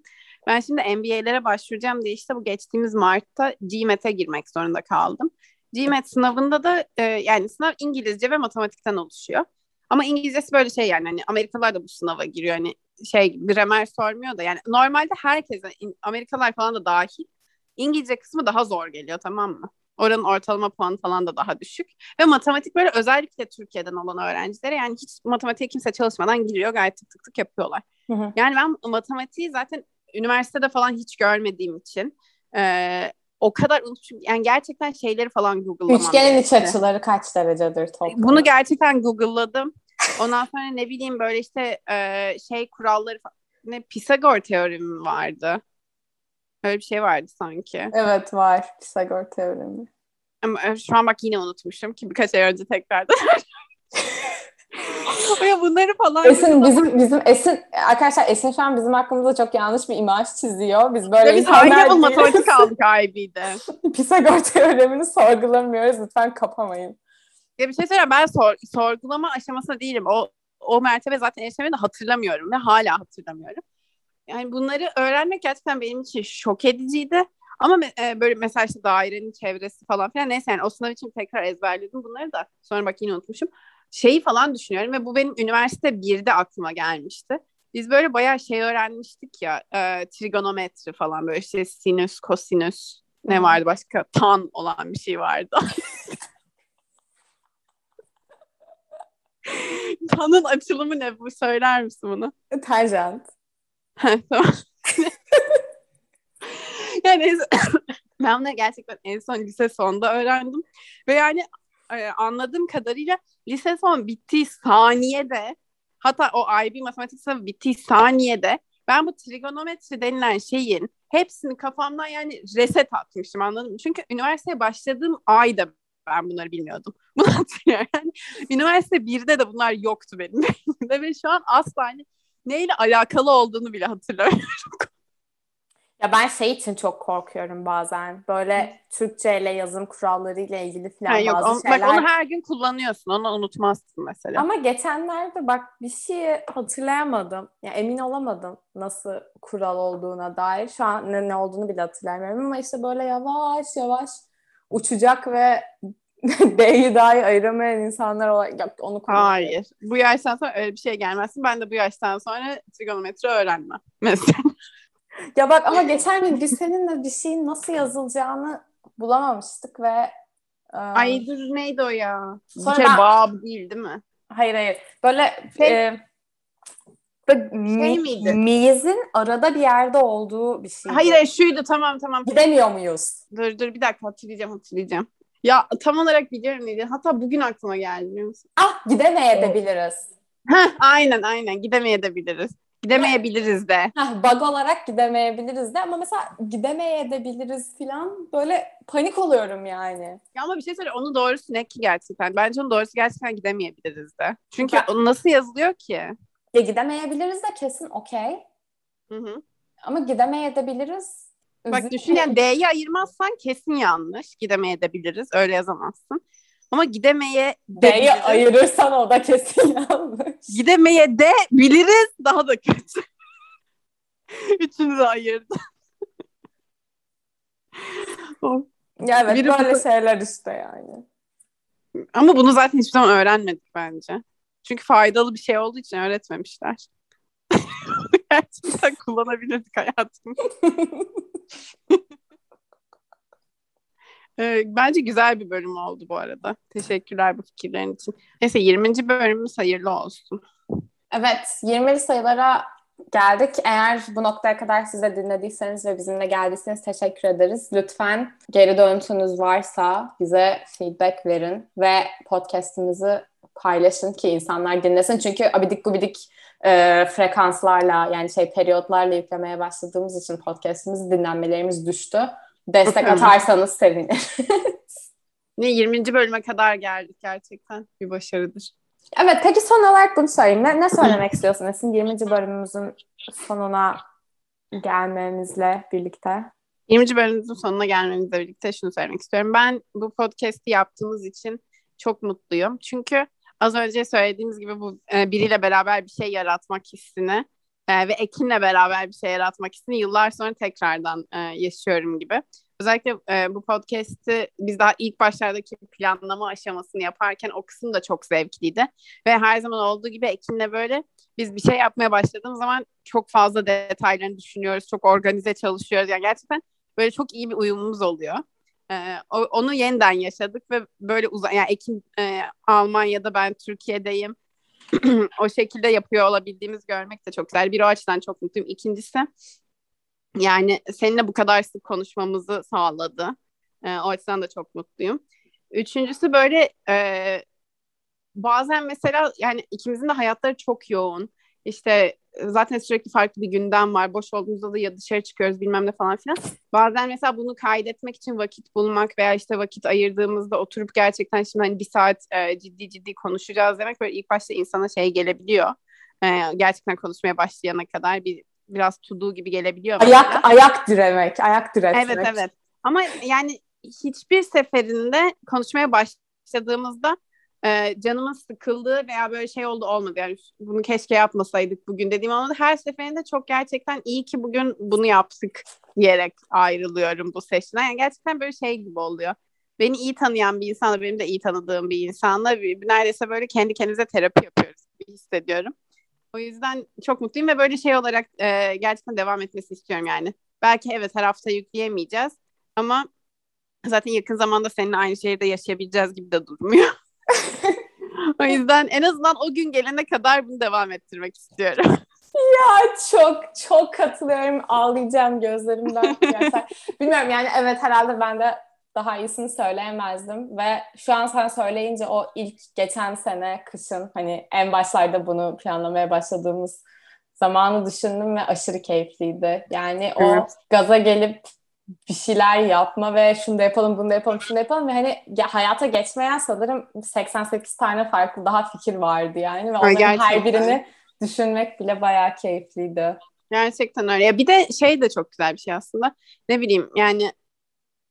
Ben şimdi MBA'lere başvuracağım diye işte bu geçtiğimiz Mart'ta GMAT'e girmek zorunda kaldım. GMAT sınavında da e, yani sınav İngilizce ve matematikten oluşuyor. Ama İngilizcesi böyle şey yani hani Amerikalılar da bu sınava giriyor hani şey gramer sormuyor da yani normalde herkese Amerikalılar falan da dahil İngilizce kısmı daha zor geliyor tamam mı? Oranın ortalama puanı falan da daha düşük. Ve matematik böyle özellikle Türkiye'den olan öğrencilere yani hiç matematiğe kimse çalışmadan giriyor gayet tık tık tık yapıyorlar. Hı hı. Yani ben matematiği zaten üniversitede falan hiç görmediğim için e, o kadar unutmuşum. Yani gerçekten şeyleri falan Google'lamam. Üçgenin iç açıları kaç derecedir toplam? Bunu gerçekten Google'ladım. Ondan sonra ne bileyim böyle işte e, şey kuralları ne Pisagor teoremi vardı. Öyle bir şey vardı sanki. Evet var Pisagor teoremi. Ama e, şu an bak yine unutmuşum ki birkaç ay önce tekrardan. ya bunları falan. Esin bizim bizim Esin arkadaşlar Esin şu an bizim hakkımızda çok yanlış bir imaj çiziyor. Biz böyle biz high level matematik aldık IB'de. Pisagor teoremini sorgulamıyoruz. Lütfen kapamayın. Ya bir şey söyleyeyim ben sor, sorgulama aşamasında değilim. O o mertebe zaten erişemedi hatırlamıyorum ve hala hatırlamıyorum. Yani bunları öğrenmek gerçekten benim için şok ediciydi. Ama e, böyle mesela işte dairenin çevresi falan filan neyse yani o sınav için tekrar ezberledim bunları da. Sonra bak yine unutmuşum. Şeyi falan düşünüyorum ve bu benim üniversite 1'de aklıma gelmişti. Biz böyle bayağı şey öğrenmiştik ya e, trigonometri falan böyle işte sinüs, kosinüs ne vardı başka tan olan bir şey vardı. Tanın açılımı ne bu? Söyler misin bunu? Tanjant. tamam. yani ben bunu gerçekten en son lise sonda öğrendim. Ve yani e, anladığım kadarıyla lise son bittiği saniyede hatta o IB matematik sınavı bittiği saniyede ben bu trigonometri denilen şeyin hepsini kafamdan yani reset atmıştım anladın mı? Çünkü üniversiteye başladığım ayda ben bunları bilmiyordum. Bunu hatırlıyorum. Yani, üniversite 1'de de bunlar yoktu benim ve şu an asla hani neyle alakalı olduğunu bile hatırlamıyorum. Ya ben şey için çok korkuyorum bazen. Böyle Türkçe ile yazım kuralları ile ilgili falan ha, bazı on, şeyler. Bak onu her gün kullanıyorsun. Onu unutmazsın mesela. Ama geçenlerde bak bir şeyi hatırlayamadım. Ya emin olamadım nasıl kural olduğuna dair. Şu an ne, ne olduğunu bile hatırlamıyorum ama işte böyle yavaş yavaş uçacak ve D'yi dahi ayıramayan insanlar olarak yok, onu konuşuyor. Hayır. Bu yaştan sonra öyle bir şey gelmezsin. Ben de bu yaştan sonra trigonometri öğrenmem. Mesela. ya bak ama geçen gün biz seninle bir şeyin nasıl yazılacağını bulamamıştık ve um... Ay dur neydi o ya? Sonra bir kere ben... Bab değil değil mi? Hayır hayır. Böyle şey... e, şey miydi? Miyizin arada bir yerde olduğu bir şey. Hayır hayır şuydu tamam tamam. Gidemiyor muyuz? Dur dur bir dakika hatırlayacağım hatırlayacağım. Ya tam olarak biliyorum neydi. Hatta bugün aklıma geldi biliyor musun? Ah gidemeyebiliriz. Heh, aynen aynen gidemeyebiliriz. Gidemeyebiliriz de. Heh, bug olarak gidemeyebiliriz de ama mesela gidemeyebiliriz falan böyle panik oluyorum yani. Ya ama bir şey söyle onun doğrusu ne ki gerçekten? Bence onun doğrusu gerçekten gidemeyebiliriz de. Çünkü ben... nasıl yazılıyor ki? Ya gidemeyebiliriz de kesin okey. Ama gidemeyebiliriz. Bak düşün yani D'yi ayırmazsan kesin yanlış. Gidemeyebiliriz. Öyle yazamazsın. Ama gidemeye D'yi ayırırsan o da kesin yanlış. Gidemeye de biliriz daha da kötü. Üçünü de ayırdı. ya evet Biri böyle bu... şeyler işte yani. Ama bunu zaten hiçbir zaman öğrenmedik bence. Çünkü faydalı bir şey olduğu için öğretmemişler. Gerçekten kullanabilirdik hayatımda. Bence güzel bir bölüm oldu bu arada. Teşekkürler bu fikirlerin için. Neyse 20. bölümümüz hayırlı olsun. Evet 20'li sayılara geldik. Eğer bu noktaya kadar size dinlediyseniz ve bizimle geldiyseniz teşekkür ederiz. Lütfen geri dönüntünüz varsa bize feedback verin ve podcastimizi paylaşın ki insanlar dinlesin. Çünkü abidik gubidik e, frekanslarla yani şey periyotlarla yüklemeye başladığımız için podcastimiz dinlenmelerimiz düştü. Destek atarsanız seviniriz. Ne 20. bölüme kadar geldik gerçekten. Bir başarıdır. Evet peki son olarak bunu söyleyeyim. Ne, ne söylemek istiyorsun Esin 20. bölümümüzün sonuna gelmemizle birlikte? 20. bölümümüzün sonuna gelmemizle birlikte şunu söylemek istiyorum. Ben bu podcast'i yaptığımız için çok mutluyum. Çünkü az önce söylediğimiz gibi bu e, biriyle beraber bir şey yaratmak hissini e, ve Ekin'le beraber bir şey yaratmak hissini yıllar sonra tekrardan e, yaşıyorum gibi. Özellikle e, bu podcast'i biz daha ilk başlardaki planlama aşamasını yaparken o kısım da çok zevkliydi. Ve her zaman olduğu gibi Ekin'le böyle biz bir şey yapmaya başladığımız zaman çok fazla detaylarını düşünüyoruz. Çok organize çalışıyoruz. Yani gerçekten böyle çok iyi bir uyumumuz oluyor. Ee, onu yeniden yaşadık ve böyle uzak yani Ekin e, Almanya'da ben Türkiye'deyim. o şekilde yapıyor olabildiğimiz görmek de çok güzel. Bir o açıdan çok mutluyum. İkincisi yani seninle bu kadar sık konuşmamızı sağladı. E, o açıdan da çok mutluyum. Üçüncüsü böyle e, bazen mesela yani ikimizin de hayatları çok yoğun. İşte zaten sürekli farklı bir gündem var. Boş olduğumuzda da ya dışarı çıkıyoruz bilmem ne falan filan. Bazen mesela bunu kaydetmek için vakit bulmak veya işte vakit ayırdığımızda oturup gerçekten şimdi hani bir saat e, ciddi ciddi konuşacağız demek böyle ilk başta insana şey gelebiliyor. E, gerçekten konuşmaya başlayana kadar bir biraz tuduğu gibi gelebiliyor. Ayak mesela. ayak diremek, ayak diretmek. Evet evet. Ama yani hiçbir seferinde konuşmaya başladığımızda e, canımın sıkıldığı veya böyle şey oldu olmadı. Yani bunu keşke yapmasaydık bugün dediğim olmadı. Her seferinde çok gerçekten iyi ki bugün bunu yaptık diyerek ayrılıyorum bu seçimden. Yani gerçekten böyle şey gibi oluyor. Beni iyi tanıyan bir insanla, benim de iyi tanıdığım bir insanla bir, neredeyse böyle kendi kendimize terapi yapıyoruz gibi hissediyorum. O yüzden çok mutluyum ve böyle şey olarak e, gerçekten devam etmesi istiyorum yani. Belki evet her hafta yükleyemeyeceğiz ama zaten yakın zamanda seninle aynı şehirde yaşayabileceğiz gibi de durmuyor. O yüzden en azından o gün gelene kadar bunu devam ettirmek istiyorum. Ya çok çok katılıyorum. Ağlayacağım gözlerimden. Bilmiyorum yani evet herhalde ben de daha iyisini söyleyemezdim ve şu an sen söyleyince o ilk geçen sene kışın hani en başlarda bunu planlamaya başladığımız zamanı düşündüm ve aşırı keyifliydi. Yani o evet. gaza gelip bir şeyler yapma ve şunu da yapalım, bunu da yapalım, şunu da yapalım ve hani hayata geçmeyen sanırım 88 tane farklı daha fikir vardı yani ve onların Gerçekten. her birini düşünmek bile bayağı keyifliydi. Gerçekten öyle. Ya bir de şey de çok güzel bir şey aslında. Ne bileyim yani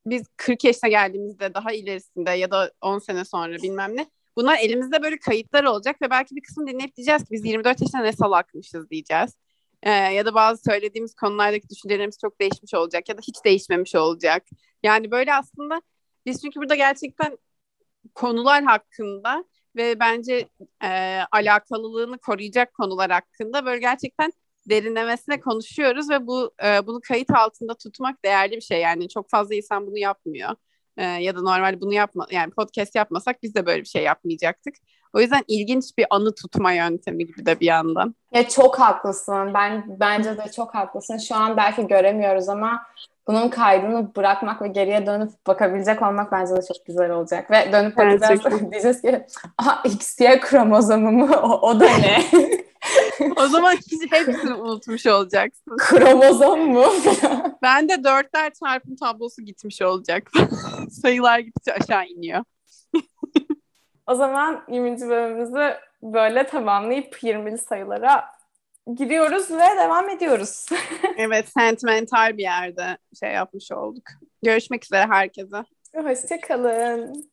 biz 40 yaşına geldiğimizde daha ilerisinde ya da 10 sene sonra bilmem ne bunlar elimizde böyle kayıtlar olacak ve belki bir kısmı dinleyip diyeceğiz ki biz 24 yaşında ne salakmışız diyeceğiz. Ee, ya da bazı söylediğimiz konulardaki düşüncelerimiz çok değişmiş olacak ya da hiç değişmemiş olacak. Yani böyle aslında biz çünkü burada gerçekten konular hakkında ve bence e, alakalılığını koruyacak konular hakkında böyle gerçekten derinlemesine konuşuyoruz ve bu e, bunu kayıt altında tutmak değerli bir şey yani çok fazla insan bunu yapmıyor e, ya da normal bunu yapma yani podcast yapmasak biz de böyle bir şey yapmayacaktık. O yüzden ilginç bir anı tutma yöntemi gibi de bir yandan. Ya çok haklısın. Ben bence de çok haklısın. Şu an belki göremiyoruz ama bunun kaydını bırakmak ve geriye dönüp bakabilecek olmak bence de çok güzel olacak. Ve dönüp bakacağız diyeceğiz ki aha XY kromozomu mu? O, o da ne? o zaman hiç hepsini unutmuş olacaksın. Kromozom mu? ben de dörtler çarpım tablosu gitmiş olacak. Sayılar gittikçe aşağı iniyor. o zaman 20. bölümümüzü böyle tamamlayıp 20'li sayılara giriyoruz ve devam ediyoruz. evet, sentimental bir yerde şey yapmış olduk. Görüşmek üzere herkese. Hoşçakalın.